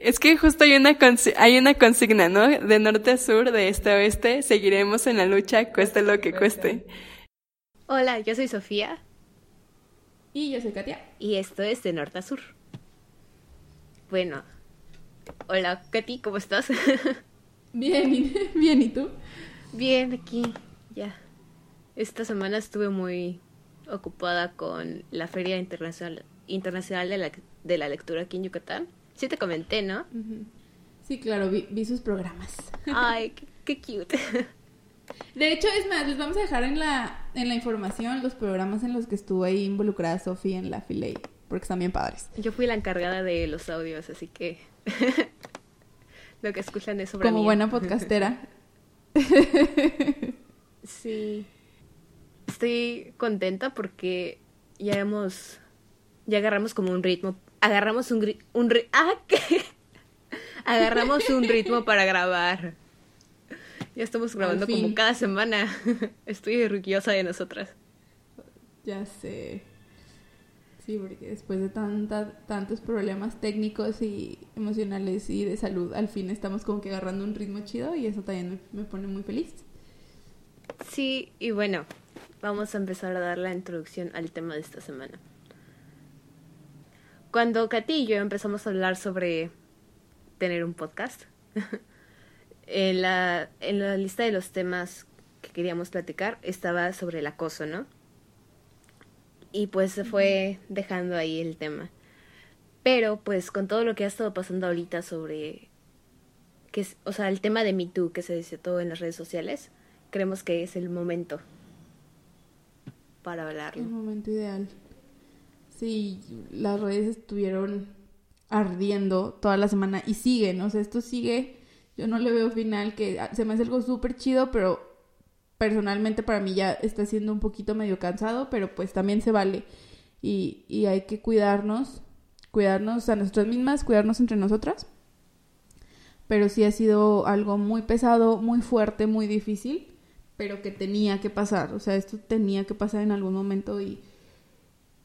es que justo hay una, hay una consigna, ¿no? De norte a sur, de este a oeste, seguiremos en la lucha, cueste lo que cueste. Hola, yo soy Sofía. Y yo soy Katia. Y esto es de norte a sur. Bueno, hola Katy, ¿cómo estás? Bien, bien, ¿y tú? Bien, aquí, ya. Esta semana estuve muy ocupada con la Feria Internacional, Internacional de, la, de la Lectura aquí en Yucatán. Sí te comenté, ¿no? Sí, claro, vi, sus programas. Ay, qué, cute. De hecho, es más, les vamos a dejar en la, en la información los programas en los que estuvo ahí involucrada Sofía en la Filey, porque están bien padres. Yo fui la encargada de los audios, así que lo que escuchan es sobre Como buena podcastera. sí. Estoy contenta porque ya hemos ya agarramos como un ritmo, agarramos un un ah, ¿qué? agarramos un ritmo para grabar. Ya estamos grabando como cada semana. Estoy orgullosa de nosotras. Ya sé. Sí, porque después de tanta, tantos problemas técnicos y emocionales y de salud, al fin estamos como que agarrando un ritmo chido y eso también me, pone muy feliz. Sí, y bueno, vamos a empezar a dar la introducción al tema de esta semana. Cuando Katy y yo empezamos a hablar sobre tener un podcast, en, la, en la lista de los temas que queríamos platicar estaba sobre el acoso, ¿no? y pues se fue dejando ahí el tema. Pero pues con todo lo que ha estado pasando ahorita sobre que es, o sea, el tema de Me Too que se desató en las redes sociales, creemos que es el momento para hablarlo. El momento ideal. Sí, las redes estuvieron ardiendo toda la semana y siguen, o sea, esto sigue, yo no le veo final, que se me hace algo súper chido, pero personalmente para mí ya está siendo un poquito medio cansado, pero pues también se vale. Y, y hay que cuidarnos, cuidarnos a nosotras mismas, cuidarnos entre nosotras. Pero sí ha sido algo muy pesado, muy fuerte, muy difícil, pero que tenía que pasar. O sea, esto tenía que pasar en algún momento y,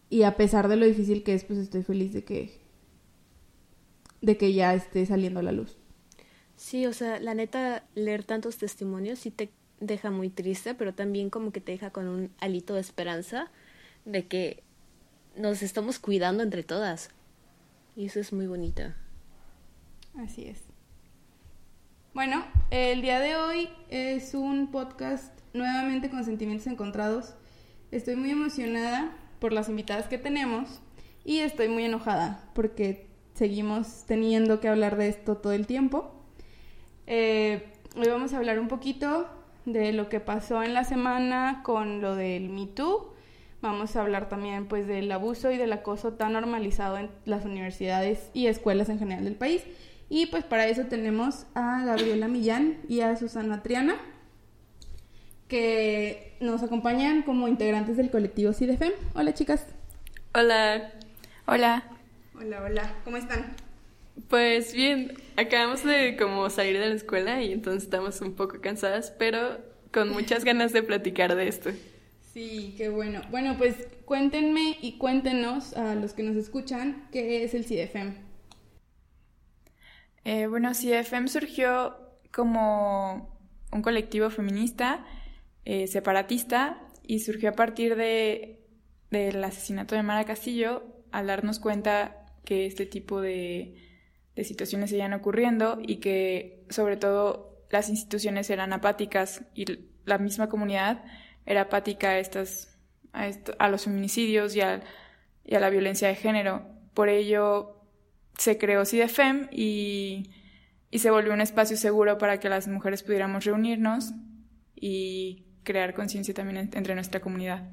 y a pesar de lo difícil que es, pues estoy feliz de que, de que ya esté saliendo a la luz. Sí, o sea, la neta, leer tantos testimonios sí te deja muy triste, pero también como que te deja con un alito de esperanza de que nos estamos cuidando entre todas. Y eso es muy bonito. Así es. Bueno, el día de hoy es un podcast nuevamente con sentimientos encontrados. Estoy muy emocionada por las invitadas que tenemos y estoy muy enojada porque seguimos teniendo que hablar de esto todo el tiempo. Eh, hoy vamos a hablar un poquito de lo que pasó en la semana con lo del Me Too. Vamos a hablar también pues del abuso y del acoso tan normalizado en las universidades y escuelas en general del país. Y pues para eso tenemos a Gabriela Millán y a Susana Triana, que nos acompañan como integrantes del colectivo CIDEFEM. Hola chicas. Hola. Hola. Hola, hola. ¿Cómo están? Pues bien, acabamos de como salir de la escuela y entonces estamos un poco cansadas, pero con muchas ganas de platicar de esto. Sí, qué bueno. Bueno, pues cuéntenme y cuéntenos a los que nos escuchan qué es el CIDEFEM. Eh, bueno, CIDEFEM surgió como un colectivo feminista, eh, separatista, y surgió a partir de del asesinato de Mara Castillo, al darnos cuenta que este tipo de de situaciones seguían ocurriendo y que sobre todo las instituciones eran apáticas y la misma comunidad era apática a, estas, a, los feminicidios y a, y a, la violencia de género. Por ello se creó CIDEFEM y, y se volvió un espacio seguro para que las mujeres pudiéramos reunirnos y crear conciencia también entre nuestra comunidad.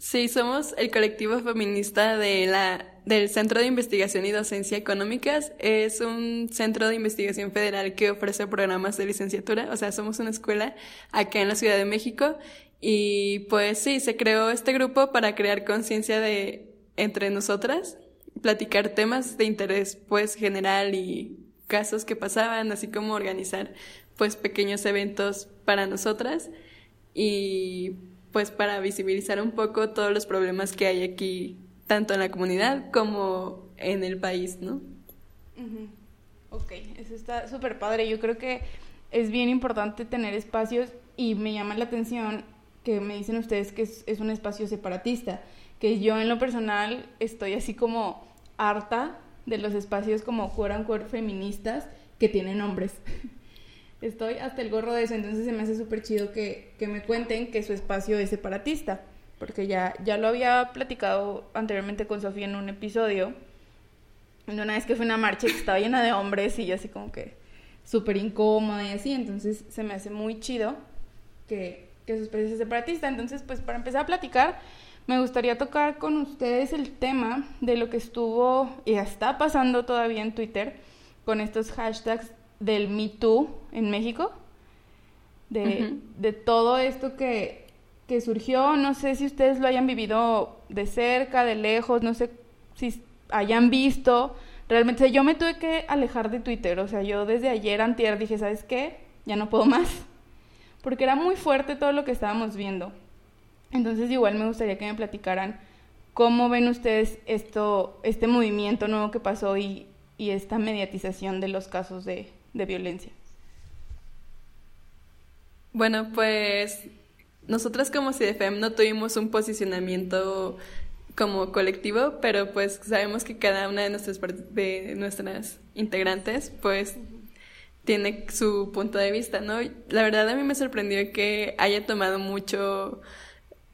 Sí, somos el colectivo feminista de la, del Centro de Investigación y Docencia Económicas. Es un centro de investigación federal que ofrece programas de licenciatura. O sea, somos una escuela acá en la Ciudad de México. Y pues sí, se creó este grupo para crear conciencia de entre nosotras, platicar temas de interés pues general y casos que pasaban, así como organizar pues pequeños eventos para nosotras. Y pues para visibilizar un poco todos los problemas que hay aquí, tanto en la comunidad como en el país, ¿no? Ok, eso está súper padre. Yo creo que es bien importante tener espacios y me llama la atención que me dicen ustedes que es, es un espacio separatista, que yo en lo personal estoy así como harta de los espacios como quote feministas que tienen hombres. Estoy hasta el gorro de eso, entonces se me hace súper chido que, que, me cuenten que su espacio es separatista, porque ya, ya lo había platicado anteriormente con Sofía en un episodio, una vez que fue una marcha que estaba llena de hombres y yo así como que súper incómoda y así, entonces se me hace muy chido que, que su espacio es separatista. Entonces, pues para empezar a platicar, me gustaría tocar con ustedes el tema de lo que estuvo y está pasando todavía en Twitter con estos hashtags del Me Too en México, de, de todo esto que, que, surgió, no sé si ustedes lo hayan vivido de cerca, de lejos, no sé si hayan visto, realmente yo me tuve que alejar de Twitter, o sea, yo desde ayer antier dije, ¿sabes qué? Ya no puedo más, porque era muy fuerte todo lo que estábamos viendo. Entonces igual me gustaría que me platicaran cómo ven ustedes esto, este movimiento nuevo que pasó y, y esta mediatización de los casos de, de violencia. Bueno, pues nosotras como CDFM no tuvimos un posicionamiento como colectivo, pero pues sabemos que cada una de nuestras, de nuestras integrantes pues tiene su punto de vista, ¿no? La verdad a mí me sorprendió que haya tomado mucho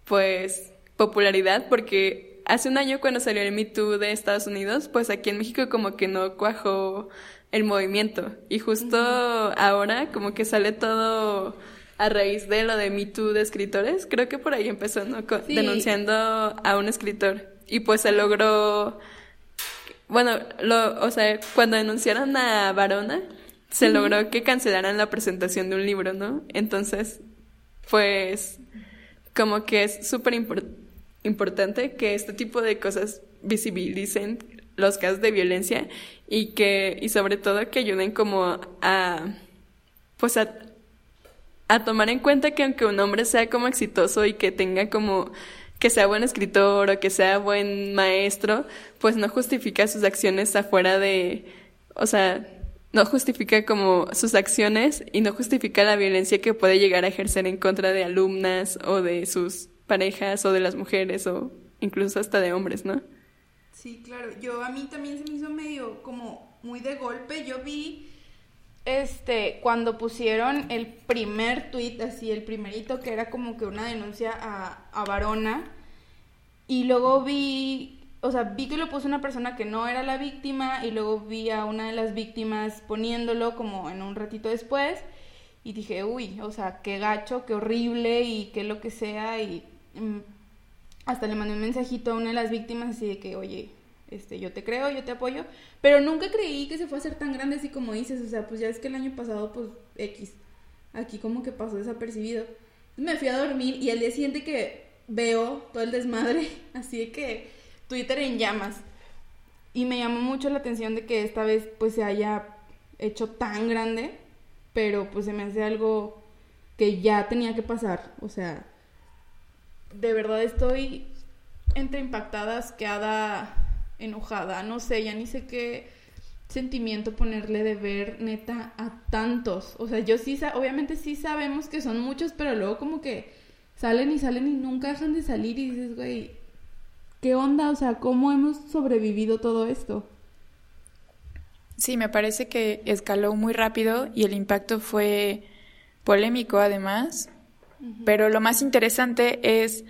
pues popularidad porque hace un año cuando salió el Me Too de Estados Unidos, pues aquí en México como que no cuajó el movimiento. Y justo ahora como que sale todo a raíz de lo de Me Too de escritores. Creo que por ahí empezó, ¿no? Denunciando a un escritor. Y pues se logró... Bueno, lo, o sea, cuando denunciaron a Varona, se logró que cancelaran la presentación de un libro, ¿no? Entonces, pues, como que es súper importante que este tipo de cosas visibilicen los casos de violencia y que y sobre todo que ayuden como a pues a, a tomar en cuenta que aunque un hombre sea como exitoso y que tenga como que sea buen escritor o que sea buen maestro, pues no justifica sus acciones afuera de, o sea, no justifica como sus acciones y no justifica la violencia que puede llegar a ejercer en contra de alumnas o de sus parejas o de las mujeres o incluso hasta de hombres, ¿no? Sí, claro. Yo a mí también se me hizo medio como muy de golpe. Yo vi este cuando pusieron el primer tweet, así el primerito que era como que una denuncia a, a Varona y luego vi, o sea, vi que lo puso una persona que no era la víctima y luego vi a una de las víctimas poniéndolo como en un ratito después y dije, uy, o sea, qué gacho, qué horrible y qué lo que sea y mm, hasta le mandé un mensajito a una de las víctimas así de que, oye, este, yo te creo, yo te apoyo, pero nunca creí que se fue a hacer tan grande así como dices, o sea, pues ya es que el año pasado, pues, X, aquí como que pasó desapercibido. Me fui a dormir y al día siguiente que veo todo el desmadre, así de que Twitter en llamas. Y me llamó mucho la atención de que esta vez pues se haya hecho tan grande, pero pues se me hace algo que ya tenía que pasar, o sea, de verdad estoy entre impactada, asqueada, enojada, no sé, ya ni sé qué sentimiento ponerle de ver neta a tantos. O sea, yo sí, obviamente sí sabemos que son muchos, pero luego como que salen y salen y nunca dejan de salir y dices, güey, ¿qué onda? O sea, ¿cómo hemos sobrevivido todo esto? Sí, me parece que escaló muy rápido y el impacto fue polémico además. Pero lo más interesante es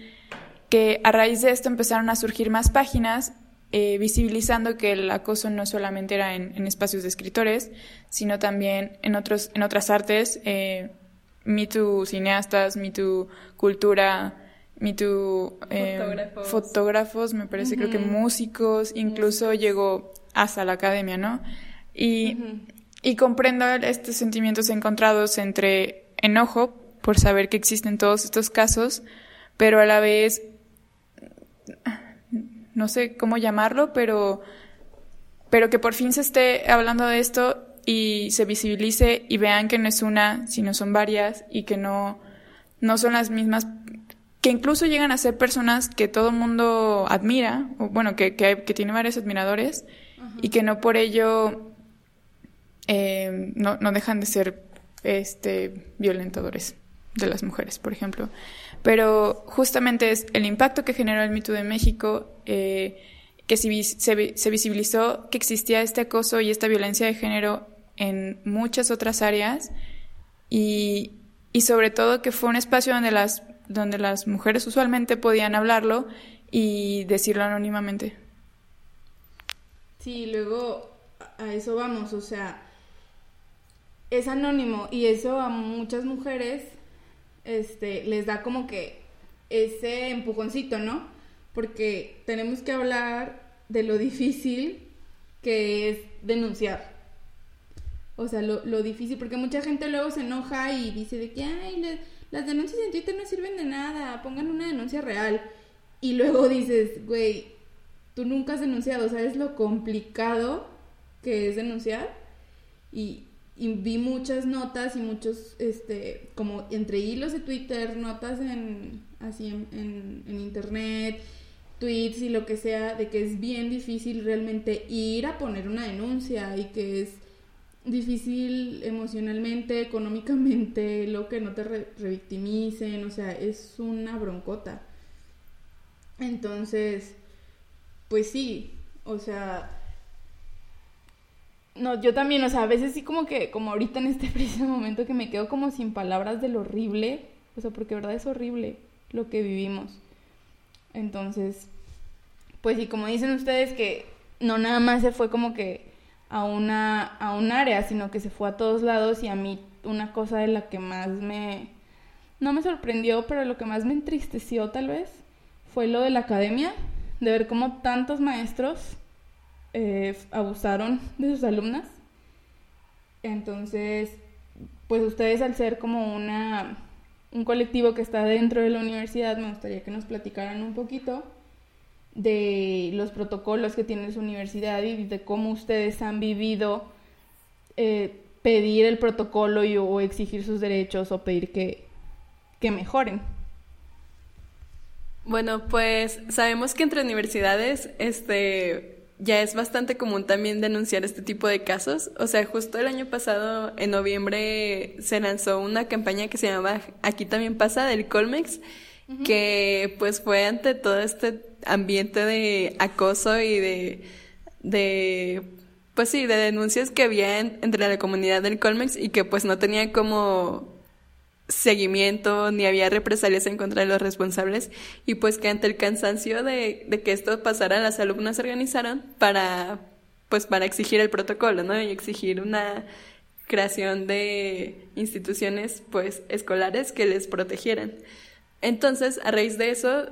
que a raíz de esto empezaron a surgir más páginas eh, visibilizando que el acoso no solamente era en, espacios de escritores, sino también en, otros, en otras artes, eh, Me Too cineastas, Me Too cultura, Me Too eh, fotógrafos. me parece, creo que músicos, incluso llegó hasta la academia, ¿no? Y, y comprendo estos sentimientos encontrados entre enojo por saber que existen todos estos casos, pero a la vez, no sé cómo llamarlo, pero, pero que por fin se esté hablando de esto y se visibilice y vean que no es una, sino son varias y que no, no son las mismas, que incluso llegan a ser personas que todo el mundo admira, o bueno, que, que, que tiene varios admiradores y que no por ello eh, no, no dejan de ser este, violentadores de las mujeres, por ejemplo. Pero justamente es el impacto que generó el mito de México, eh, que se, se, visibilizó que existía este acoso y esta violencia de género en muchas otras áreas y, y sobre todo que fue un espacio donde las, donde las mujeres usualmente podían hablarlo y decirlo anónimamente. Sí, luego a eso vamos, o sea, es anónimo y eso a muchas mujeres este, les da como que ese empujoncito, ¿no? Porque tenemos que hablar de lo difícil que es denunciar. O sea, lo, lo difícil, porque mucha gente luego se enoja y dice de que, ay, las denuncias en Twitter no sirven de nada, pongan una denuncia real. Y luego dices, güey, tú nunca has denunciado, ¿sabes lo complicado que es denunciar? Y, y vi muchas notas y muchos, este, como entre hilos de Twitter, notas en, así en, en, internet, tweets y lo que sea, de que es bien difícil realmente ir a poner una denuncia y que es difícil emocionalmente, económicamente, lo que no te revictimicen, o sea, es una broncota. Entonces, pues sí, o sea, no, yo también, o sea, a veces sí como que, como ahorita en este preciso momento que me quedo como sin palabras de lo horrible, o sea, porque verdad es horrible lo que vivimos. Entonces, pues sí, como dicen ustedes que no nada más se fue como que a una a un área, sino que se fue a todos lados y a mí una cosa de la que más me no me sorprendió, pero lo que más me entristeció tal vez fue lo de la academia, de ver cómo tantos maestros eh, abusaron de sus alumnas. Entonces, pues ustedes al ser como una, un colectivo que está dentro de la universidad, me gustaría que nos platicaran un poquito de los protocolos que tiene su universidad y de cómo ustedes han vivido eh, pedir el protocolo y, o exigir sus derechos o pedir que, que mejoren. Bueno, pues sabemos que entre universidades, este, ya es bastante común también denunciar este tipo de casos. O sea, justo el año pasado, en noviembre, se lanzó una campaña que se llamaba Aquí también pasa del Colmex, que pues fue ante todo este ambiente de acoso y de, de pues sí, de denuncias que había entre la comunidad del Colmex y que pues no tenía como seguimiento ni había represalias en contra de los responsables. Y pues que ante el cansancio de, que esto pasara las alumnas se organizaron para pues para exigir el protocolo no y exigir una creación de instituciones pues escolares que les protegieran. Entonces a raíz de eso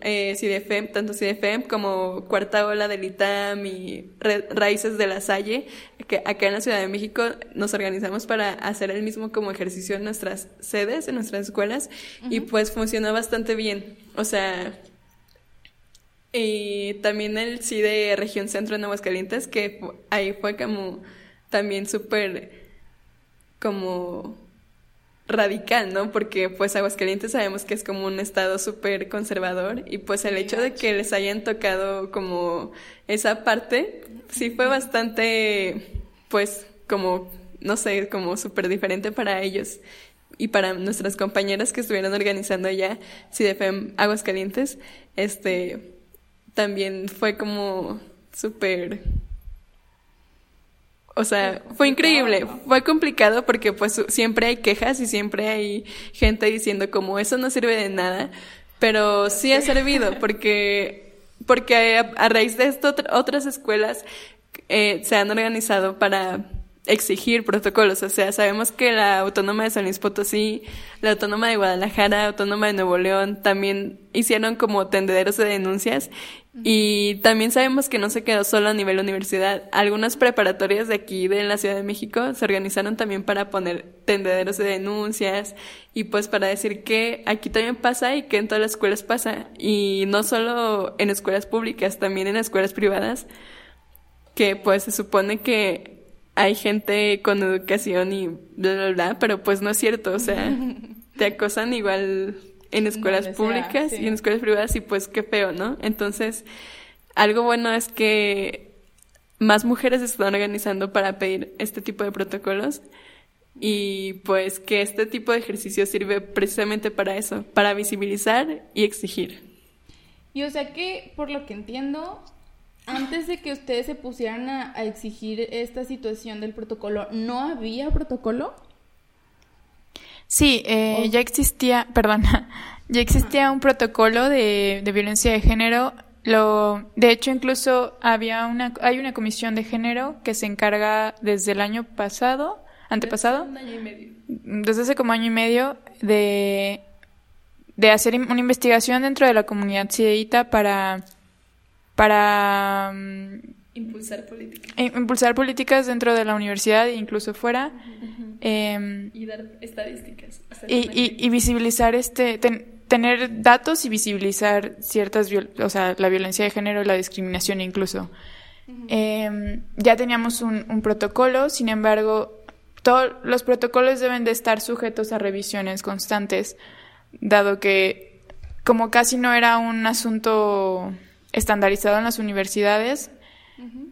eh, CIDEFEM, tanto CIDEFEM como Cuarta Ola del ITAM y Raíces de la Salle, que acá en la Ciudad de México nos organizamos para hacer el mismo como ejercicio en nuestras sedes, en nuestras escuelas, y pues funcionó bastante bien. O sea, y también el CIDE Región Centro en Aguascalientes, que ahí fue como también súper como radical, ¿no? Porque pues Aguascalientes sabemos que es como un estado súper conservador y pues el hecho de que les hayan tocado como esa parte, sí fue bastante, pues como, no sé, como súper diferente para ellos y para nuestras compañeras que estuvieron organizando ya CIDEFEM Aguascalientes, este, también fue como súper o sea, fue increíble, fue complicado porque pues siempre hay quejas y siempre hay gente diciendo como eso no sirve de nada, pero sí ha servido porque, porque a, raíz de esto otras escuelas eh, se han organizado para exigir protocolos. O sea, sabemos que la Autónoma de San Luis Potosí, la Autónoma de Guadalajara, la Autónoma de Nuevo León también hicieron como tendederos de denuncias y también sabemos que no se quedó solo a nivel universidad. Algunas preparatorias de aquí, de la Ciudad de México, se organizaron también para poner tendederos de denuncias y pues para decir que aquí también pasa y que en todas las escuelas pasa. Y no solo en escuelas públicas, también en escuelas privadas, que pues se supone que hay gente con educación y bla, bla, bla, pero pues no es cierto, o sea, te acosan igual en escuelas públicas y en escuelas privadas y pues qué feo, ¿no? Entonces, algo bueno es que más mujeres se están organizando para pedir este tipo de protocolos y pues que este tipo de ejercicio sirve precisamente para eso, para visibilizar y exigir. Y o sea que, por lo que entiendo, antes de que ustedes se pusieran a, exigir esta situación del protocolo, ¿no había protocolo? Sí, eh, ya existía, perdón, ya existía un protocolo de, de violencia de género. Lo, de hecho, incluso había una, hay una comisión de género que se encarga desde el año pasado, antepasado, desde hace como año y medio, de, de hacer una investigación dentro de la comunidad ciudadita para, para mm, impulsar políticas. Impulsar políticas dentro de la universidad e incluso fuera. Em, y dar estadísticas. Y, y, y, visibilizar este, tener datos y visibilizar ciertas, o sea, la violencia de género y la discriminación incluso. Em, ya teníamos un, un, protocolo, sin embargo, todos los protocolos deben de estar sujetos a revisiones constantes, dado que como casi no era un asunto estandarizado en las universidades,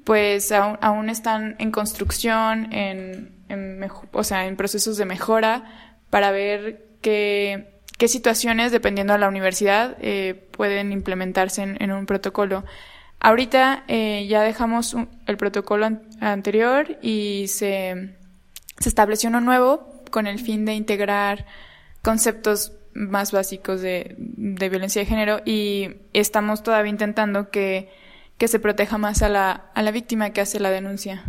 pues aún, aún, están en construcción, en, en, o sea, en procesos de mejora para ver que qué situaciones, dependiendo de la universidad, eh, pueden implementarse en, un protocolo. Ahorita eh, ya dejamos el protocolo anterior y se, se estableció uno nuevo con el fin de integrar conceptos más básicos de, de, violencia de género y estamos todavía intentando que, que se proteja más a la, a la víctima que hace la denuncia.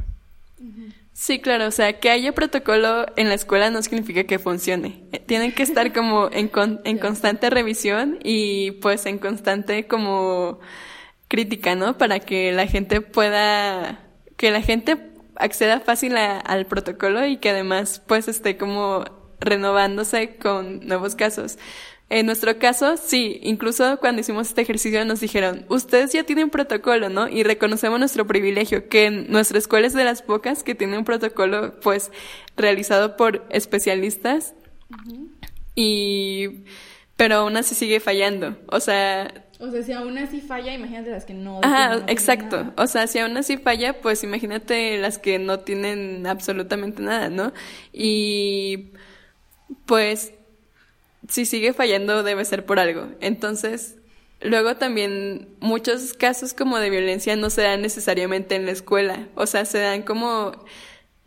Sí, claro, o sea, que haya protocolo en la escuela no significa que funcione. Eh, tienen que estar como en, en constante revisión y pues en constante como crítica, ¿no? Para que la gente pueda, que la gente acceda fácil al protocolo y que además pues esté como renovándose con nuevos casos. En nuestro caso, sí, incluso cuando hicimos este ejercicio nos dijeron, ustedes ya tienen protocolo, ¿no? Y reconocemos nuestro privilegio, que nuestra escuela es de las pocas que tiene un protocolo, pues, realizado por especialistas. Y, pero aún así sigue fallando. O sea, o sea, si aún así falla, imagínate las que no. Ajá, exacto. O sea, si aún así falla, pues imagínate las que no tienen absolutamente nada, ¿no? Y pues si sigue fallando debe ser por algo. Entonces, luego también muchos casos como de violencia no se dan necesariamente en la escuela, o sea, se dan como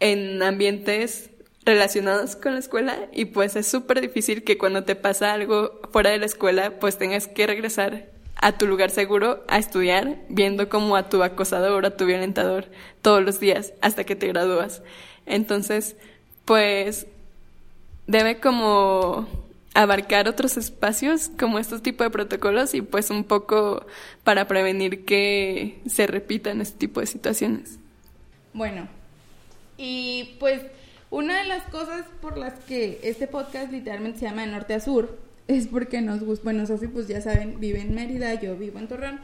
en ambientes relacionados con la escuela y pues es súper difícil que cuando te pasa algo fuera de la escuela pues tengas que regresar a tu lugar seguro a estudiar viendo como a tu acosador, a tu violentador todos los días hasta que te gradúas. Entonces, pues debe como abarcar otros espacios como estos tipos de protocolos y pues un poco para prevenir que se repitan este tipo de situaciones. Bueno, y pues una de las cosas por las que este podcast literalmente se llama de norte a sur es porque nos gusta, bueno, Sofi pues ya saben, vive en Mérida, yo vivo en Torreón,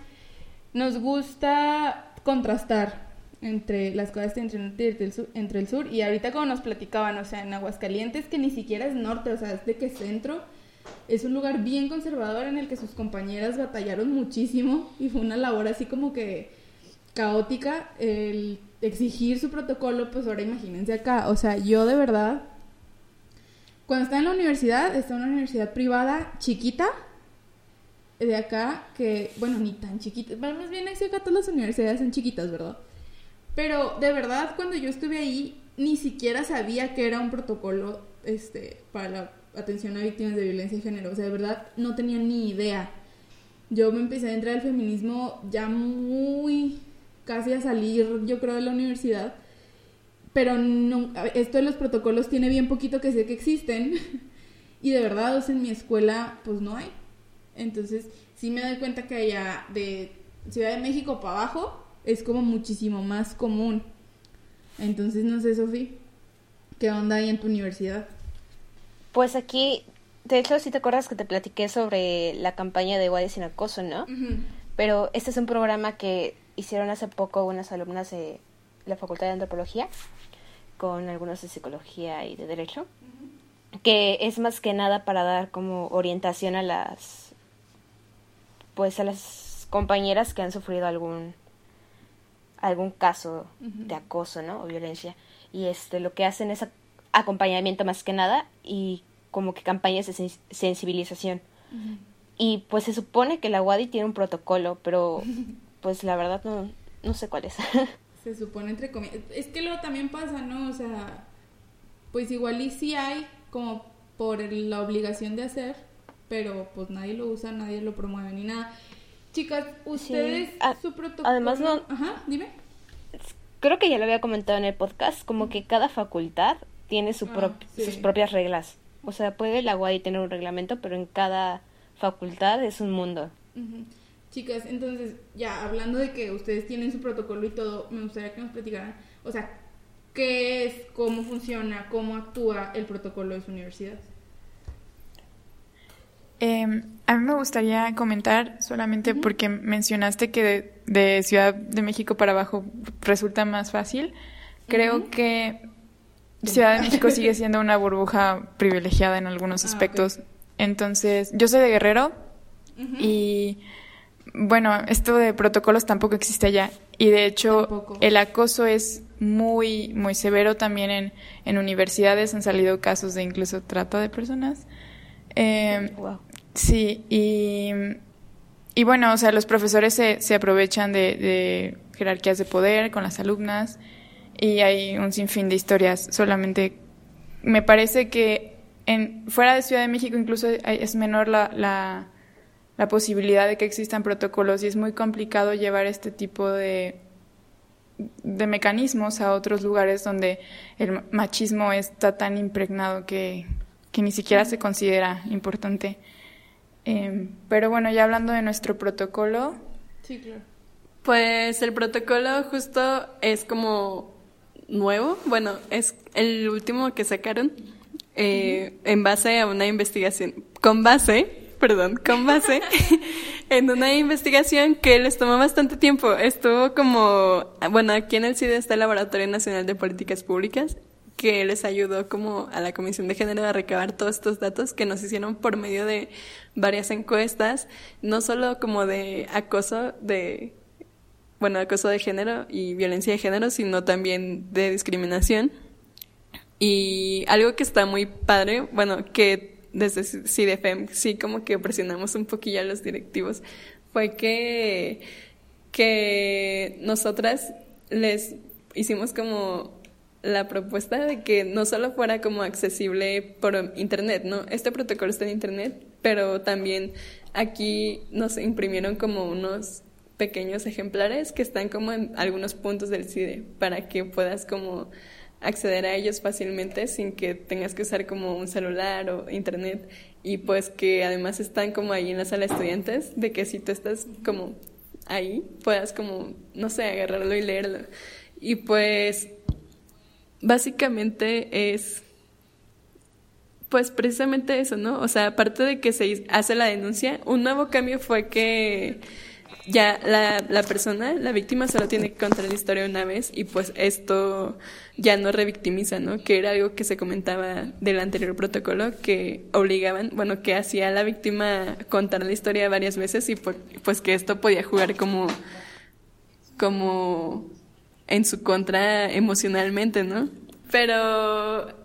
nos gusta contrastar entre las cosas entre, entre, el sur, entre el sur y ahorita como nos platicaban, o sea, en Aguascalientes que ni siquiera es norte, o sea, es de que centro es un lugar bien conservador en el que sus compañeras batallaron muchísimo y fue una labor así como que caótica el exigir su protocolo, pues ahora imagínense acá, o sea, yo de verdad cuando estaba en la universidad, estaba en una universidad privada chiquita de acá que, bueno, ni tan chiquita, más bien acá todas las universidades son chiquitas, ¿verdad? Pero de verdad, cuando yo estuve ahí, ni siquiera sabía que era un protocolo este, para la atención a víctimas de violencia de género. O sea, de verdad, no tenía ni idea. Yo me empecé a entrar al feminismo ya muy casi a salir, yo creo, de la universidad. Pero no, esto de los protocolos tiene bien poquito que sé que existen. y de verdad, o en mi escuela, pues no hay. Entonces, sí me doy cuenta que allá de Ciudad de México para abajo, es como muchísimo más común. Entonces, no sé, Sofía, ¿qué onda hay en tu universidad? Pues aquí, de hecho, si te acuerdas que te platiqué sobre la campaña de Igualdad sin acoso, ¿no? Pero este es un programa que hicieron hace poco unas alumnas de la Facultad de Antropología con algunos de psicología y de derecho, que es más que nada para dar como orientación a las pues a las compañeras que han sufrido algún algún caso de acoso, ¿no? O violencia. Y este, lo que hacen es acompañamiento más que nada y como que campañas de sensibilización. Y pues se supone que la WADI tiene un protocolo, pero pues la verdad no, no sé cuál es. se supone entre comillas. Es que luego también pasa, ¿no? O sea, pues igual y sí hay como por la obligación de hacer, pero pues nadie lo usa, nadie lo promueve ni nada. Chicas, ustedes, su protocolo... Además no... Ajá, dime. Creo que ya lo había comentado en el podcast, como que cada facultad tiene su ah, sus propias reglas. O sea, puede la UAI tener un reglamento, pero en cada facultad es un mundo. Chicas, entonces, ya hablando de que ustedes tienen su protocolo y todo, me gustaría que nos platicaran, o sea, qué es, cómo funciona, cómo actúa el protocolo de su universidad. Em, a mí me gustaría comentar solamente porque mencionaste que de, Ciudad de México para abajo resulta más fácil. Creo que Ciudad de México sigue siendo una burbuja privilegiada en algunos ah, aspectos. Entonces, yo soy de Guerrero y bueno, esto de protocolos tampoco existe allá. Y de hecho, el acoso es muy, muy severo también en, en universidades. Han salido casos de incluso trata de personas. Eh, Sí, y, y bueno, o sea, los profesores se, se aprovechan de, de, jerarquías de poder con las alumnas y hay un sinfín de historias. Solamente me parece que en, fuera de Ciudad de México incluso es menor la, la, la posibilidad de que existan protocolos y es muy complicado llevar este tipo de, de mecanismos a otros lugares donde el machismo está tan impregnado que, que ni siquiera se considera importante. Em, pero bueno, ya hablando de nuestro protocolo. Sí, claro. Pues el protocolo justo es como nuevo, bueno, es el último que sacaron eh, en base a una investigación, con base, perdón, con base en una investigación que les tomó bastante tiempo. Estuvo como, bueno, aquí en el CIDE está el Laboratorio Nacional de Políticas Públicas que les ayudó como a la Comisión de Género a recabar todos estos datos que nos hicieron por medio de varias encuestas, no solo como de acoso de bueno, acoso de género y violencia de género, sino también de discriminación. Y algo que está muy padre, bueno, que desde CIDEFEM sí como que presionamos un poquillo a los directivos, fue que, que nosotras les hicimos como la propuesta de que no solo fuera como accesible por internet, ¿no? Este protocolo está en internet, pero también aquí nos imprimieron como unos pequeños ejemplares que están como en algunos puntos del CIDE para que puedas como acceder a ellos fácilmente sin que tengas que usar como un celular o internet. Y pues que además están como ahí en la sala de estudiantes de que si tú estás como ahí puedas como no sé agarrarlo y leerlo. Y pues básicamente es pues precisamente eso, ¿no? O sea, aparte de que se hace la denuncia, un nuevo cambio fue que ya la, la persona, la víctima solo tiene que contar la historia una vez y pues esto ya no revictimiza, ¿no? Que era algo que se comentaba del anterior protocolo que obligaban, bueno, que hacía a la víctima contar la historia varias veces y pues, pues que esto podía jugar como como en su contra emocionalmente, ¿no? Pero,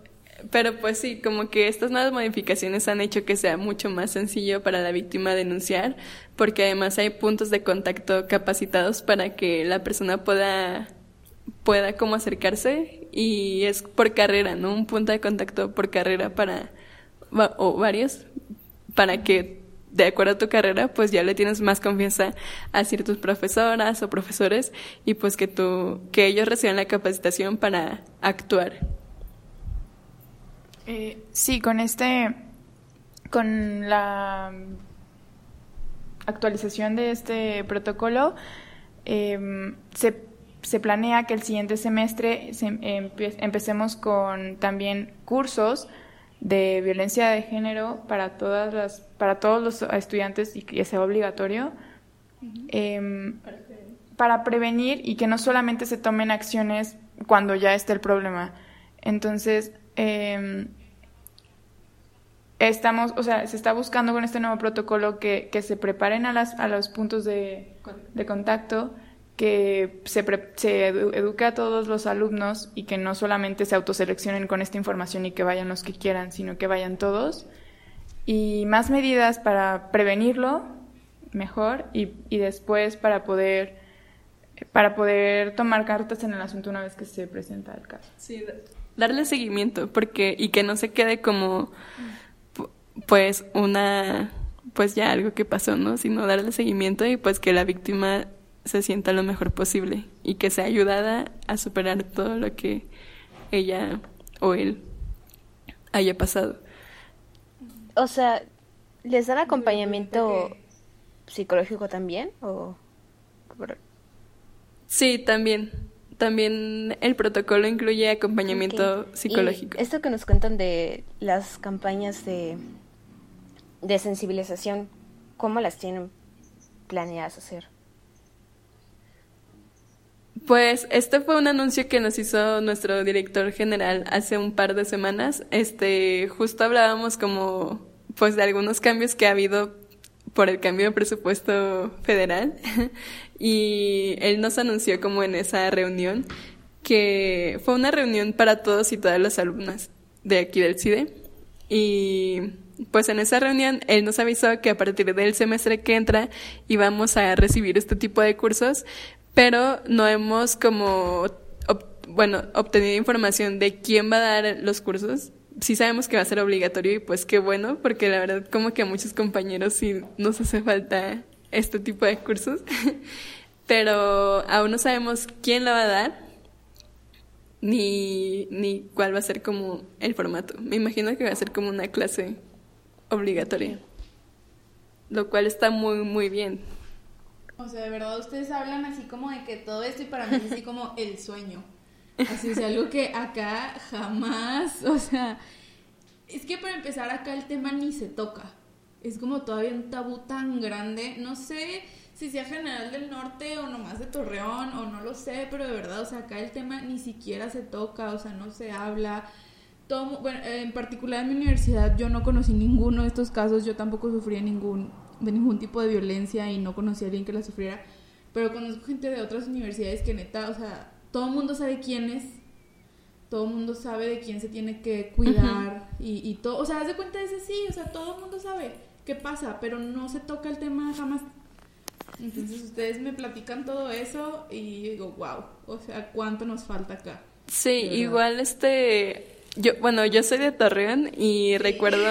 pero pues sí, como que estas nuevas modificaciones han hecho que sea mucho más sencillo para la víctima denunciar, porque además hay puntos de contacto capacitados para que la persona pueda pueda como acercarse y es por carrera, ¿no? Un punto de contacto por carrera para o varios para que de acuerdo a tu carrera, pues ya le tienes más confianza a ciertas profesoras o profesores y pues que tú, que ellos reciban la capacitación para actuar. Eh, sí, con este, con la actualización de este protocolo, em, se, se, planea que el siguiente semestre empecemos con también cursos de violencia de género para todas las para todos los estudiantes y que sea obligatorio em, para, prevenir. y que no solamente se tomen acciones cuando ya esté el problema entonces em, estamos o sea se está buscando con este nuevo protocolo que, que se preparen a las a los puntos de, de contacto que se, se eduque a todos los alumnos y que no solamente se autoseleccionen con esta información y que vayan los que quieran, sino que vayan todos. Y más medidas para prevenirlo mejor y, y después para poder para poder tomar cartas en el asunto una vez que se presenta el caso. Sí, darle seguimiento porque y que no se quede como pues una pues ya algo que pasó, ¿no? Sino darle seguimiento y pues que la víctima se sienta lo mejor posible y que sea ayudada a superar todo lo que ella o él haya pasado. O sea, ¿les dan acompañamiento psicológico también o Sí, también. También el protocolo incluye acompañamiento psicológico. esto que nos cuentan de las campañas de, de sensibilización, ¿cómo las tienen planeadas hacer? Pues este fue un anuncio que nos hizo nuestro director general hace un par de semanas. Este, justo hablábamos como pues de algunos cambios que ha habido por el cambio de presupuesto federal y él nos anunció como en esa reunión que fue una reunión para todos y todas las alumnas de aquí del CIDE y pues en esa reunión él nos avisó que a partir del semestre que entra íbamos a recibir este tipo de cursos, pero no hemos como, bueno, obtenido información de quién va a dar los cursos. Sí sabemos que va a ser obligatorio y pues qué bueno, porque la verdad como que a muchos compañeros sí nos hace falta este tipo de cursos, pero aún no sabemos quién la va a dar ni, ni cuál va a ser como el formato. Me imagino que va a ser como una clase obligatoria, lo cual está muy, muy bien. O sea, de verdad ustedes hablan así como de que todo esto y para mí es así como el sueño. Así es algo que acá jamás, o sea, es que para empezar acá el tema ni se toca es como todavía un tabú tan grande. No sé si sea general del norte o nomás de Torreón o no lo sé, pero de verdad, o sea, acá el tema ni siquiera se toca, o sea, no se habla. Todo, bueno, en particular en mi universidad yo no conocí ninguno de estos casos, yo tampoco sufría ningún, de ningún tipo de violencia y no conocí a alguien que la sufriera, pero conozco gente de otras universidades que neta, o sea, todo el mundo sabe quién es, todo el mundo sabe de quién se tiene que cuidar y, y todo, o sea, haz de cuenta es así, o sea, todo el mundo sabe qué pasa, pero no se toca el tema jamás. Entonces ustedes me platican todo eso y digo, wow, o sea, ¿cuánto nos falta acá? Sí, igual este, yo, bueno, yo soy de Torreón y recuerdo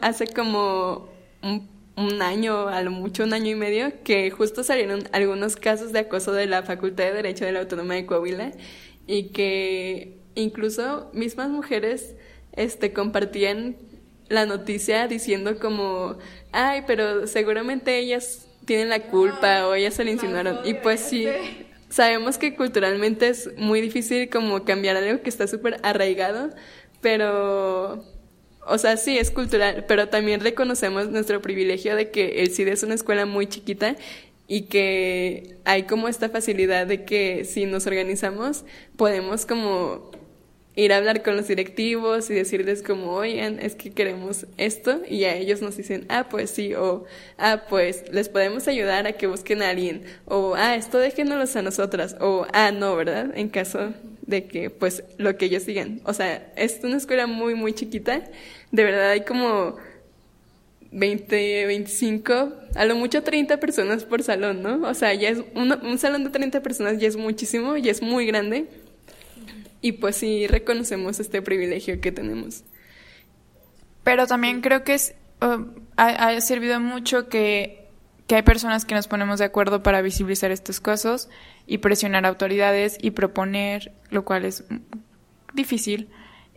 hace como un, un, año, a lo mucho un año y medio, que justo salieron algunos casos de acoso de la Facultad de Derecho de la Autónoma de Coahuila y que incluso mismas mujeres este, compartían la noticia diciendo como, ay, pero seguramente ellas tienen la culpa o ellas se le insinuaron. Y pues sí, sabemos que culturalmente es muy difícil como cambiar algo que está súper arraigado, pero, o sea, sí, es cultural, pero también reconocemos nuestro privilegio de que el CIDE es una escuela muy chiquita y que hay como esta facilidad de que si nos organizamos podemos como ir a hablar con los directivos y decirles como, oigan, es que queremos esto y a ellos nos dicen, ah, pues sí, o, ah, pues les podemos ayudar a que busquen a alguien, o, ah, esto déjenos a nosotras, o, ah, no, ¿verdad? En caso de que, pues, lo que ellos digan. O sea, es una escuela muy, muy chiquita, de verdad hay como 20, 25, a lo mucho 30 personas por salón, ¿no? O sea, ya es un, salón de 30 personas ya es muchísimo, y es muy grande y pues sí reconocemos este privilegio que tenemos. Pero también creo que es, uh, ha, servido mucho que, que hay personas que nos ponemos de acuerdo para visibilizar estos casos y presionar autoridades y proponer, lo cual es difícil.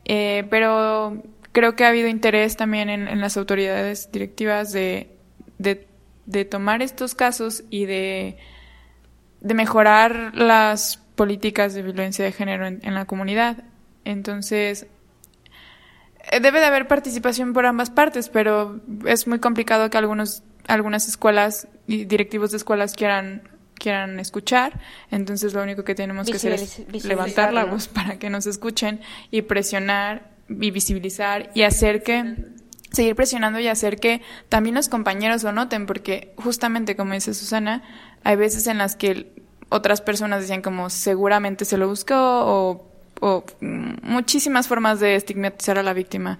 Eh, pero creo que ha habido interés también en, en las autoridades directivas de, de, tomar estos casos y de, de mejorar las políticas de violencia de género en, la comunidad. Entonces, eh, debe de haber participación por ambas partes, pero es muy complicado que algunos, algunas escuelas y directivos de escuelas quieran quieran escuchar, entonces lo único que tenemos que hacer es levantar la voz para que nos escuchen y presionar y visibilizar y hacer que seguir presionando y hacer que también los compañeros lo noten, porque justamente como dice Susana, hay veces en las que otras personas decían como seguramente se lo buscó o, o muchísimas formas de estigmatizar a la víctima.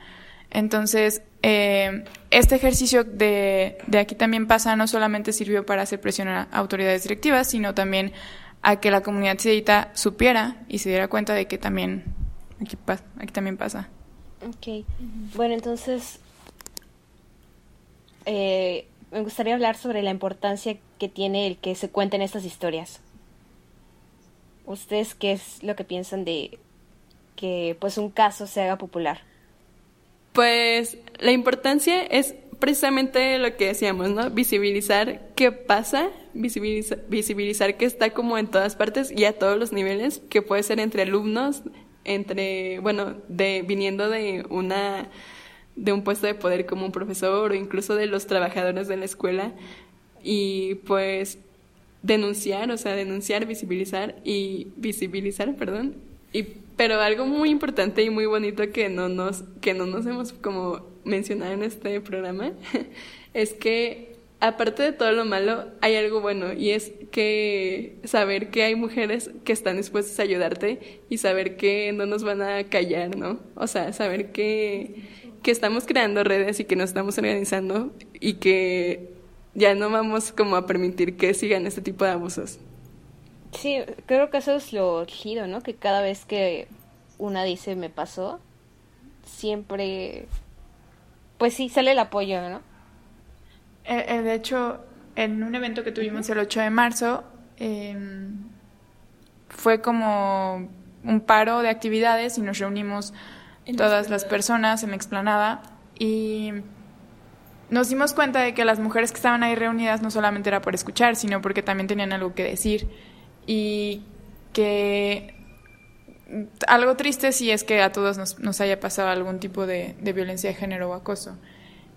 Entonces, eh, este ejercicio de, de, aquí también pasa no solamente sirvió para hacer presión a autoridades directivas, sino también a que la comunidad civita supiera y se diera cuenta de que también aquí, aquí también pasa. Ok. Bueno, entonces eh, me gustaría hablar sobre la importancia que tiene el que se cuenten estas historias. ¿Ustedes qué es lo que piensan de que pues un caso se haga popular? Pues la importancia es precisamente lo que decíamos, ¿no? Visibilizar qué pasa, visibilizar, que está como en todas partes y a todos los niveles, que puede ser entre alumnos, entre, bueno, de viniendo de una de un puesto de poder como un profesor o incluso de los trabajadores de la escuela y pues denunciar, o sea, denunciar, visibilizar y visibilizar, perdón, y pero algo muy importante y muy bonito que no nos, que no nos hemos como mencionado en este programa es que aparte de todo lo malo, hay algo bueno y es que saber que hay mujeres que están dispuestas a ayudarte y saber que no nos van a callar, ¿no? O sea, saber que, que estamos creando redes y que nos estamos organizando y que ya no vamos como a permitir que sigan este tipo de abusos. Sí, creo que eso es lo chido, ¿no? Que cada vez que una dice me pasó, siempre, pues sí, sale el apoyo, ¿no? Eh, eh, de hecho, en un evento que tuvimos el 8 de marzo, em, fue como un paro de actividades y nos reunimos todas las personas en la explanada y nos dimos cuenta de que las mujeres que estaban ahí reunidas no solamente era por escuchar, sino porque también tenían algo que decir y que algo triste sí es que a todos nos, nos haya pasado algún tipo de, violencia de género o acoso.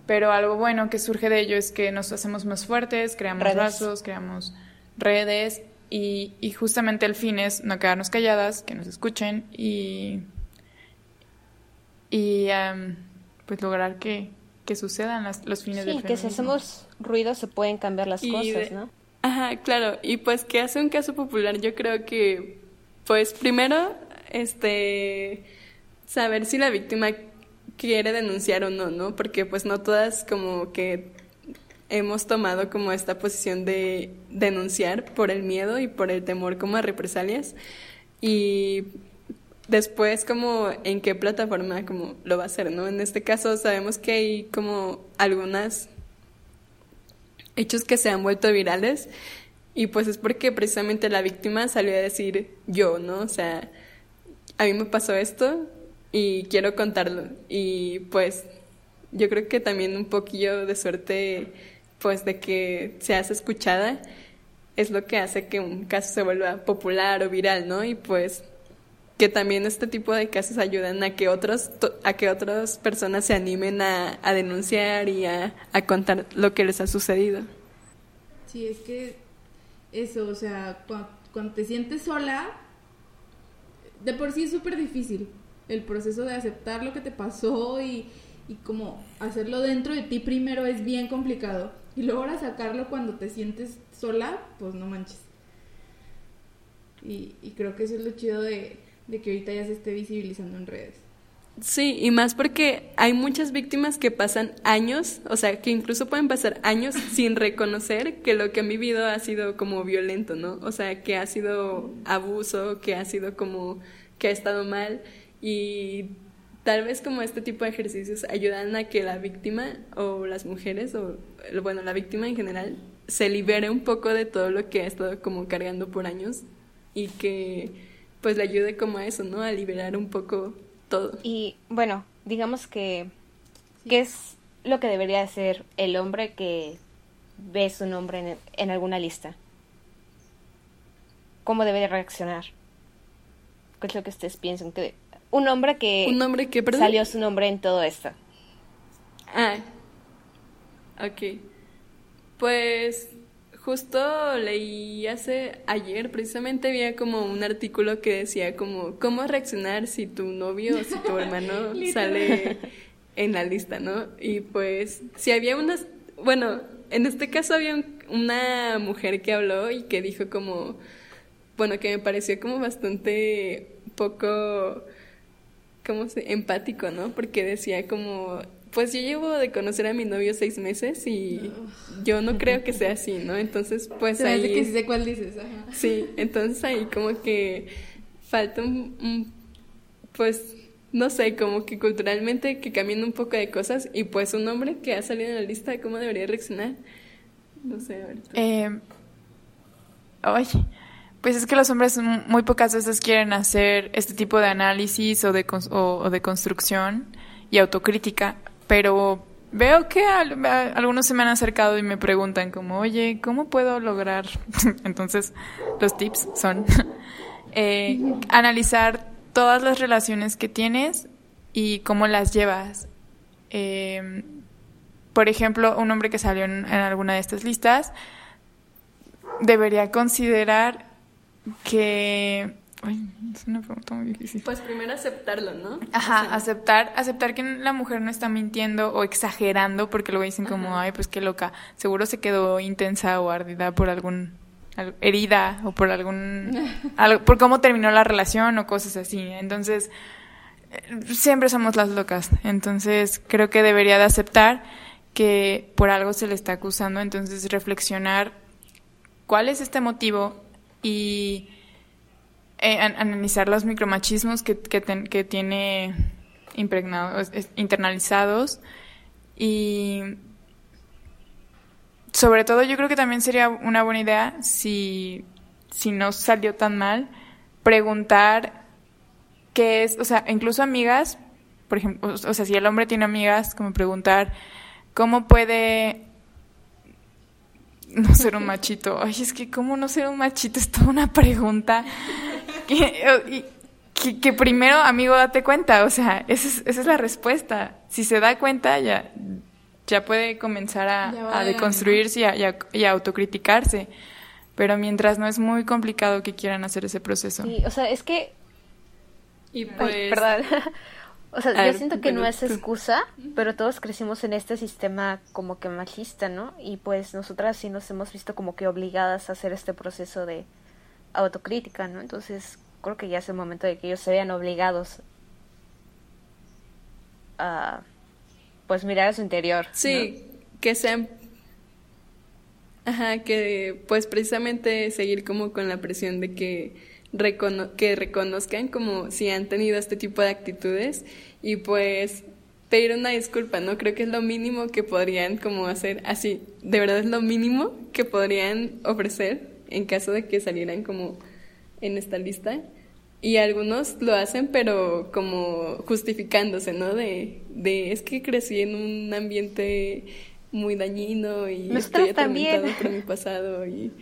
Pero algo bueno que surge de ello es que nos hacemos más fuertes, creamos brazos, creamos redes y, y, justamente el fin es no quedarnos calladas, que nos escuchen y, y pues lograr que, que sucedan los fines sí, que si hacemos ruido se pueden cambiar las cosas, ¿no? Ajá, claro. Y pues que hace un caso popular, yo creo que, pues primero, este, saber si la víctima quiere denunciar o no, ¿no? Porque pues no todas como que hemos tomado como esta posición de denunciar por el miedo y por el temor como a represalias. Y después como en qué plataforma como lo va a hacer, ¿no? En este caso sabemos que hay como algunas hechos que se han vuelto virales y pues es porque precisamente la víctima salió a decir yo, ¿no? O sea, a mí me pasó esto y quiero contarlo y pues yo creo que también un poquillo de suerte pues de que seas escuchada es lo que hace que un caso se vuelva popular o viral, ¿no? Y pues que también este tipo de casos ayudan a que otros a que otras personas se animen a, a denunciar y a, a, contar lo que les ha sucedido. Sí, es que eso, o sea, cuando, te sientes sola, de por sí es súper difícil el proceso de aceptar lo que te pasó y, y como hacerlo dentro de ti primero es bien complicado. Y luego ahora sacarlo cuando te sientes sola, pues no manches. Y, y creo que eso es lo chido de, de que ahorita ya se esté visibilizando en redes. Sí, y más porque hay muchas víctimas que pasan años, o sea, que incluso pueden pasar años sin reconocer que lo que han vivido ha sido como violento, ¿no? O sea, que ha sido abuso, que ha sido como que ha estado mal y tal vez como este tipo de ejercicios ayudan a que la víctima o las mujeres o bueno, la víctima en general se libere un poco de todo lo que ha estado como cargando por años y que pues le ayude como a eso, ¿no? A liberar un poco todo. Y bueno, digamos que, ¿qué es lo que debería hacer el hombre que ve su nombre en, alguna lista? ¿Cómo debería reaccionar? ¿Qué es lo que ustedes piensan? Que un hombre que, ¿Un hombre que salió su nombre en todo esto. Ah, ok. Pues Justo leí hace ayer, precisamente había como un artículo que decía como cómo reaccionar si tu novio o si tu hermano sale en la lista, ¿no? Y pues si había unas, bueno, en este caso había una mujer que habló y que dijo como bueno, que me pareció como bastante poco, ¿cómo se? Empático, ¿no? Porque decía como, pues yo llevo de conocer a mi novio seis meses y yo no creo que sea así, ¿no? Entonces, pues ahí... que sí sé cuál dices. Ajá. Sí, entonces ahí como que falta un, un- pues, no sé, como que culturalmente que cambien un poco de cosas y pues un hombre que ha salido en la lista, ¿cómo debería reaccionar? No sé, ahorita. Eh, ay, pues es que los hombres muy pocas veces quieren hacer este tipo de análisis o de, o, o de construcción y autocrítica, pero veo que algunos se me han acercado y me preguntan como, oye, ¿cómo puedo lograr? Entonces, los tips son eh, analizar todas las relaciones que tienes y cómo las llevas. Eh, por ejemplo, un hombre que salió en alguna de estas listas debería considerar que... Ay, es una pregunta muy difícil. Pues primero aceptarlo, ¿no? Ajá, O sea, aceptar, aceptar que la mujer no está mintiendo o exagerando, porque luego dicen como, ay, pues qué loca, seguro se quedó intensa o ardida por algún, al- herida o por algún, algo- por cómo terminó la relación o cosas así. Entonces, eh, siempre somos las locas. Entonces, creo que debería de aceptar que por algo se le está acusando, entonces reflexionar cuál es este motivo y eh, an- analizar los micromachismos que, que, que tiene impregnados, internalizados. Y sobre todo yo creo que también sería una buena idea si, si no salió tan mal preguntar qué es, o sea, incluso amigas, por ejemplo, o sea, si el hombre tiene amigas, como preguntar cómo puede no ser un machito. Ay, es que cómo no ser un machito es toda una pregunta que, y- que, que primero, amigo, date cuenta. O sea, esa es, esa es la respuesta. Si se da cuenta, ya, ya puede comenzar a, deconstruirse y a, y a- y a autocriticarse. Pero mientras no es muy complicado que quieran hacer ese proceso. Sí, o sea, es que Y Ay, pues... perdón. o sea, yo siento que no es excusa, pero todos crecimos en este sistema como que machista, ¿no? Y pues nosotras sí nos hemos visto como que obligadas a hacer este proceso de autocrítica, ¿no? Entonces creo que ya es el momento de que ellos se vean obligados a pues mirar a su interior. Sí, que sean... Ajá, que pues precisamente seguir como con la presión de que, recono- que reconozcan como si han tenido este tipo de actitudes y pues pedir una disculpa, ¿no? Creo que es lo mínimo que podrían como hacer, así, de verdad es lo mínimo que podrían ofrecer en caso de que salieran como en esta lista. Y algunos lo hacen, pero como justificándose, ¿no? De, de es que crecí en un ambiente muy dañino y Nosotros estoy también. atormentado por mi pasado y...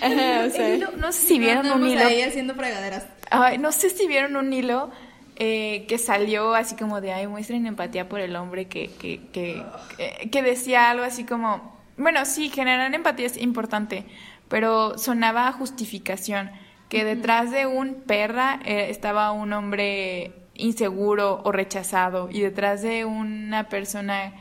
Ajá, o sea... Hilo- no sé si vieron un hilo. ahí haciendo fregaderas. Ay, no sé si vieron un hilo eh, que salió así como de, ay, muestren empatía por el hombre, que, que, que, que, que decía algo así como, bueno, sí, generar empatía es importante, pero sonaba a justificación, que detrás de un perra eh, estaba un hombre inseguro o rechazado y detrás de una persona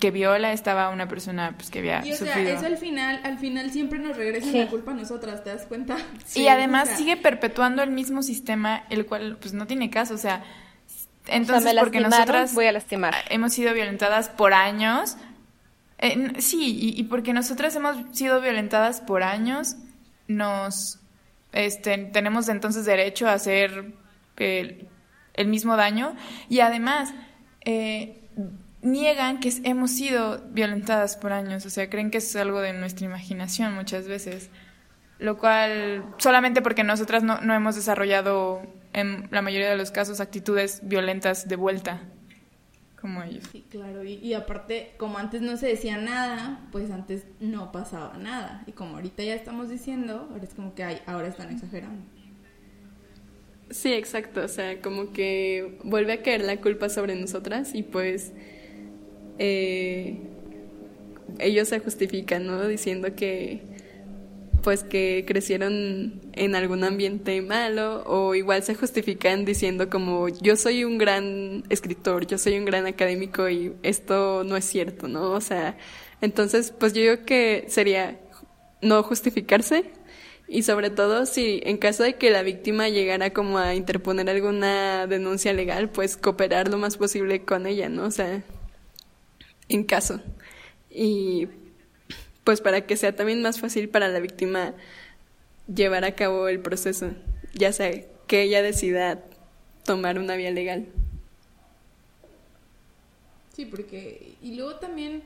que viola estaba una persona pues que había Y o sea, sufrido. eso al final, al final siempre nos regresa Sí. la culpa a nosotras, ¿te das cuenta? y además O sea, sigue perpetuando el mismo sistema, el cual pues no tiene caso, o sea, entonces o sea, me porque nosotras voy a lastimar. hemos sido violentadas por años, eh, sí, y, y porque nosotras hemos sido violentadas por años, nos este, tenemos entonces derecho a hacer el, el mismo daño. Y además eh, niegan que hemos sido violentadas por años, o sea, creen que es algo de nuestra imaginación muchas veces, lo cual solamente porque nosotras no, no hemos desarrollado en la mayoría de los casos actitudes violentas de vuelta, como ellos. Sí, claro, y, y aparte, como antes no se decía nada, pues antes no pasaba nada. Y como ahorita ya estamos diciendo, ahora es como que ay, ahora están exagerando. Sí, exacto, o sea, como que vuelve a caer la culpa sobre nosotras y pues eh, ellos se justifican, ¿no? Diciendo que pues que crecieron en algún ambiente malo o igual se justifican diciendo como yo soy un gran escritor, yo soy un gran académico y esto no es cierto, ¿no? O sea, entonces pues yo digo que sería no justificarse Y sobre todo si en caso de que la víctima llegara como a interponer alguna denuncia legal, pues cooperar lo más posible con ella, ¿no? O sea, en caso. Y pues para que sea también más fácil para la víctima llevar a cabo el proceso, ya sea que ella decida tomar una vía legal. Sí, porque y luego también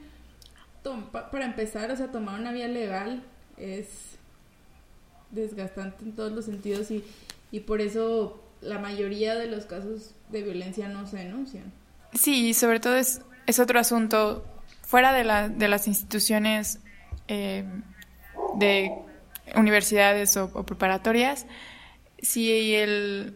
para empezar, o sea, tomar una vía legal es desgastante en todos los sentidos y, y por eso la mayoría de los casos de violencia no se denuncian. Sí, y sobre todo es, es otro asunto fuera de, la, de las instituciones eh, de universidades o, preparatorias, si el,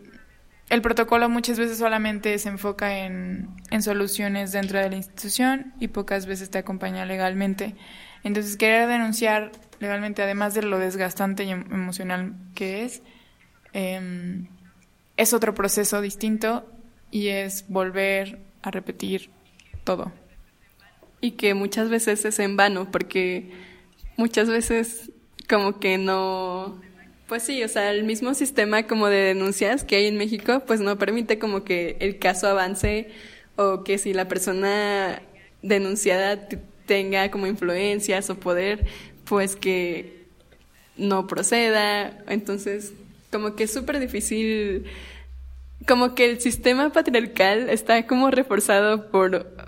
el, protocolo muchas veces solamente se enfoca en, en, soluciones dentro de la institución y pocas veces te acompaña legalmente. Entonces, querer denunciar legalmente, además de lo desgastante y em, emocional que es, em, es otro proceso distinto y es volver a repetir todo. Y que muchas veces es en vano, porque muchas veces como que no, pues sí, o sea, el mismo sistema como de denuncias que hay en México, pues no permite como que el caso avance o que si la persona denunciada tenga como influencias o poder, pues que no proceda. Entonces, como que es súper difícil, como que el sistema patriarcal está como reforzado por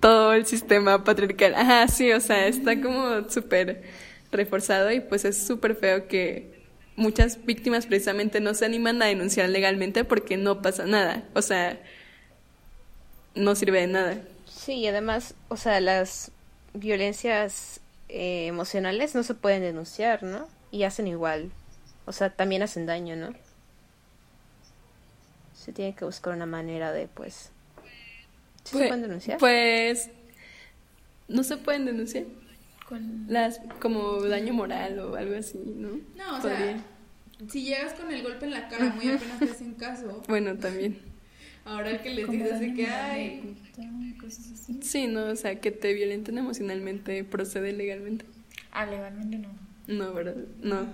todo el sistema patriarcal. Ajá, sí, o sea, está como súper reforzado y pues es súper feo que muchas víctimas precisamente no se animan a denunciar legalmente porque no pasa nada. O sea, no sirve de nada. Sí, y además, o sea, las violencias eh, emocionales no se pueden denunciar, ¿no? Y hacen igual. O sea, también hacen daño, ¿no? Se tiene que buscar una manera de, pues... ¿Se pues, pueden denunciar? Pues... No se pueden denunciar. Las, como daño moral o algo así, ¿no? No, o sea, si llegas con el golpe en la cara muy apenas te hacen caso. Bueno, también. Ahora el que les dices de que hay... Sí, no, o sea, que te violenten emocionalmente procede legalmente. Ah, legalmente no. No, ¿verdad? No.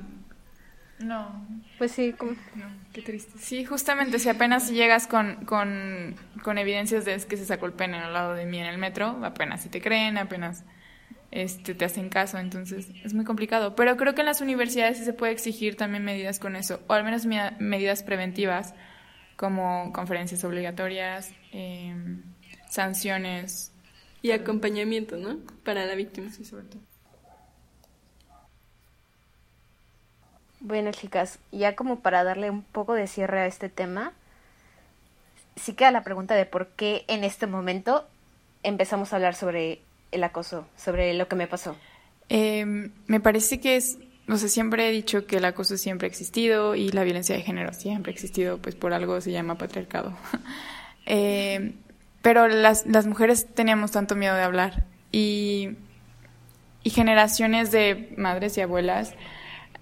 No. Pues sí, como... No, qué triste. Sí, justamente si apenas llegas con, con, con evidencias de que se sacó el pene al lado de mí en el metro, apenas si te creen, apenas este, te hacen caso, entonces es muy complicado. Pero creo que en las universidades sí se puede exigir también medidas con eso, o al menos medidas preventivas, como conferencias obligatorias, em, sanciones. Y acompañamiento, ¿no? Para la víctima. Sí, sobre todo. Bueno, chicas, ya como para darle un poco de cierre a este tema, sí queda la pregunta de por qué en este momento empezamos a hablar sobre el acoso, sobre lo que me pasó? Em, me parece que es, no sé, siempre he dicho que el acoso siempre ha existido y la violencia de género siempre ha existido, pues por algo se llama patriarcado. Em, pero las, las mujeres teníamos tanto miedo de hablar y, y generaciones de madres y abuelas,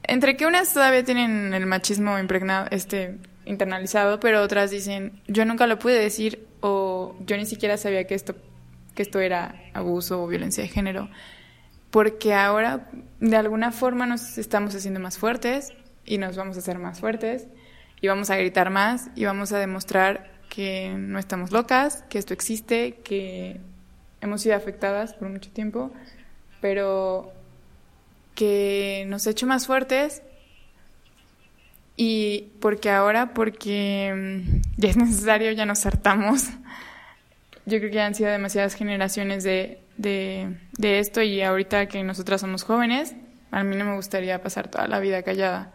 entre que unas todavía tienen el machismo impregnado, este, internalizado, pero otras dicen, yo nunca lo pude decir o yo ni siquiera sabía que esto que esto era abuso o violencia de género, porque ahora de alguna forma nos estamos haciendo más fuertes y nos vamos a hacer más fuertes y vamos a gritar más y vamos a demostrar que no estamos locas, que esto existe, que hemos sido afectadas por mucho tiempo, pero que nos ha hecho más fuertes y porque ahora, porque ya es necesario, ya nos hartamos yo creo que han sido demasiadas generaciones de, de, de esto y ahorita que nosotras somos jóvenes, a mí no me gustaría pasar toda la vida callada.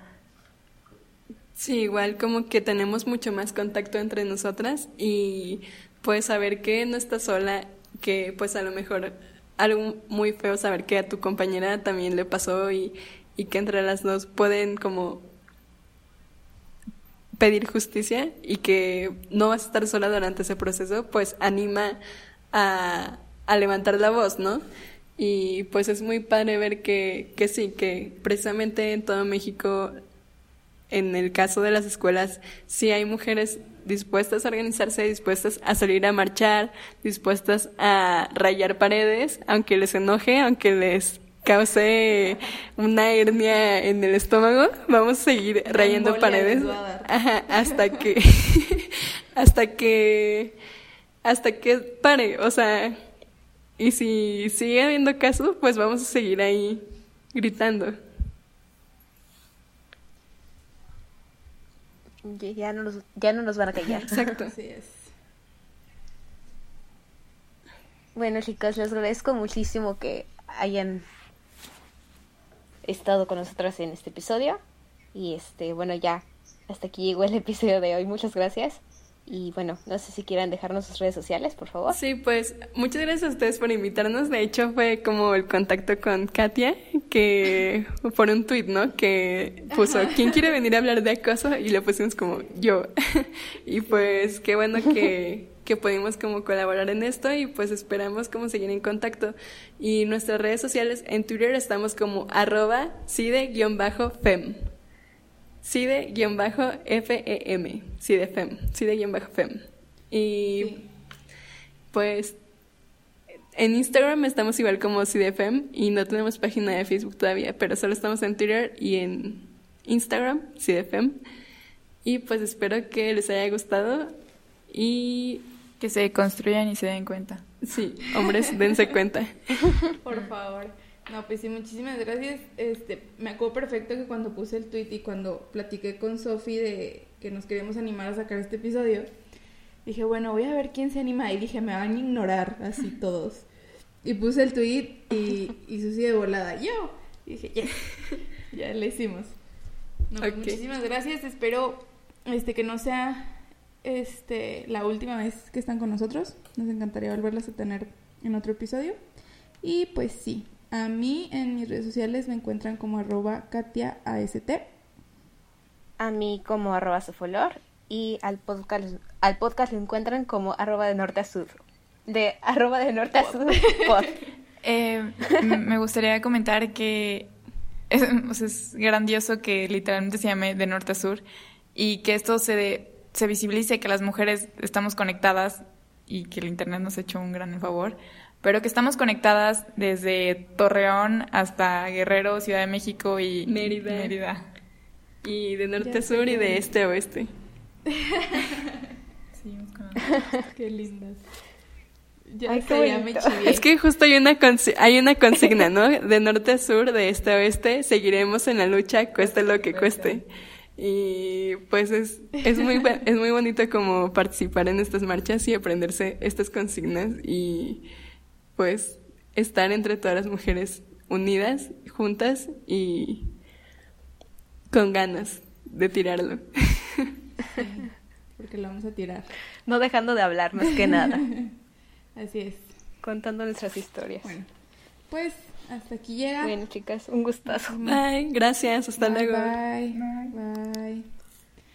Sí, igual como que tenemos mucho más contacto entre nosotras y puedes saber que no estás sola, que pues a lo mejor algo muy feo saber que a tu compañera también le pasó y, y que entre las dos pueden como pedir justicia y que no vas a estar sola durante ese proceso, pues anima a, a levantar la voz, ¿no? Y pues es muy padre ver que, que sí, que precisamente en todo México, en el caso de las escuelas, sí hay mujeres dispuestas a organizarse, dispuestas a salir a marchar, dispuestas a rayar paredes, aunque les enoje, aunque les cause una hernia en el estómago, vamos a seguir rayando paredes. Ajá, hasta que hasta que hasta que pare, o sea, y si sigue habiendo casos, pues vamos a seguir ahí gritando. Ya- no nos, ya no nos van a callar. Exacto. Así es. Bueno, chicos, les agradezco muchísimo que hayan estado con nosotros en este episodio. Y este, bueno, ya hasta aquí llegó el episodio de hoy. Muchas gracias. Y bueno, no sé si quieran dejarnos sus redes sociales, por favor. Sí, pues muchas gracias a ustedes por invitarnos. De hecho, fue como el contacto con Katia, que por un tuit, ¿no? Que puso, ¿quién quiere venir a hablar de acoso? Y le pusimos como, yo. y pues qué bueno que, que pudimos como colaborar en esto y pues esperamos como seguir en contacto. Y nuestras redes sociales, en Twitter estamos como arroba cide-fem. Cide-FEM, Cidefem, Cide-FEM. Y Sí. pues en Instagram estamos igual como CDFM y no tenemos página de Facebook todavía, pero solo estamos en Twitter y en Instagram, CDFM. Y pues espero que les haya gustado y Que se construyan y se den cuenta. sí, hombres, dense cuenta. Por favor. No, pues sí, muchísimas gracias. Este, me acuerdo perfecto que cuando puse el tweet y cuando platiqué con Sofi de que nos queríamos animar a sacar este episodio, dije, bueno, voy a ver quién se anima. Y dije, me van a ignorar así todos. Y puse el tweet y, y Susi de volada, yo. Y dije, ya, ya le hicimos. No, pues muchísimas gracias. Espero este, que no sea este, la última vez que están con nosotros. Nos encantaría volverlas a tener en otro episodio. Y pues sí, a mí en mis redes sociales me encuentran como arroba KatiaAST. A mí como arroba sofolor y al podcast, al podcast lo encuentran como arroba de norte a sur. De arroba de norte a sur. pod. Eh, me gustaría comentar que es, o sea, es grandioso que literalmente se llame de norte a sur y que esto se, de- se visibilice, que las mujeres estamos conectadas y que el Internet nos ha hecho un gran favor, pero que estamos conectadas desde Torreón hasta Guerrero, Ciudad de México y Mérida. Mérida. Y de norte a sur y de este a oeste. Seguimos con- Qué lindas. Ya, Ay, qué me. Es que justo hay una, consi- hay una consigna, ¿no? De norte a sur, de este a oeste, seguiremos en la lucha, cueste lo que cueste. Y pues es, es, muy, es muy bonito como participar en estas marchas y aprenderse estas consignas y pues estar entre todas las mujeres unidas, juntas y con ganas de tirarlo. Porque lo vamos a tirar. No dejando de hablar más que nada. Así es. Contando nuestras historias. Bueno, pues hasta aquí llega. Bueno, chicas, un gustazo. Bye, gracias, hasta Bye, luego. bye.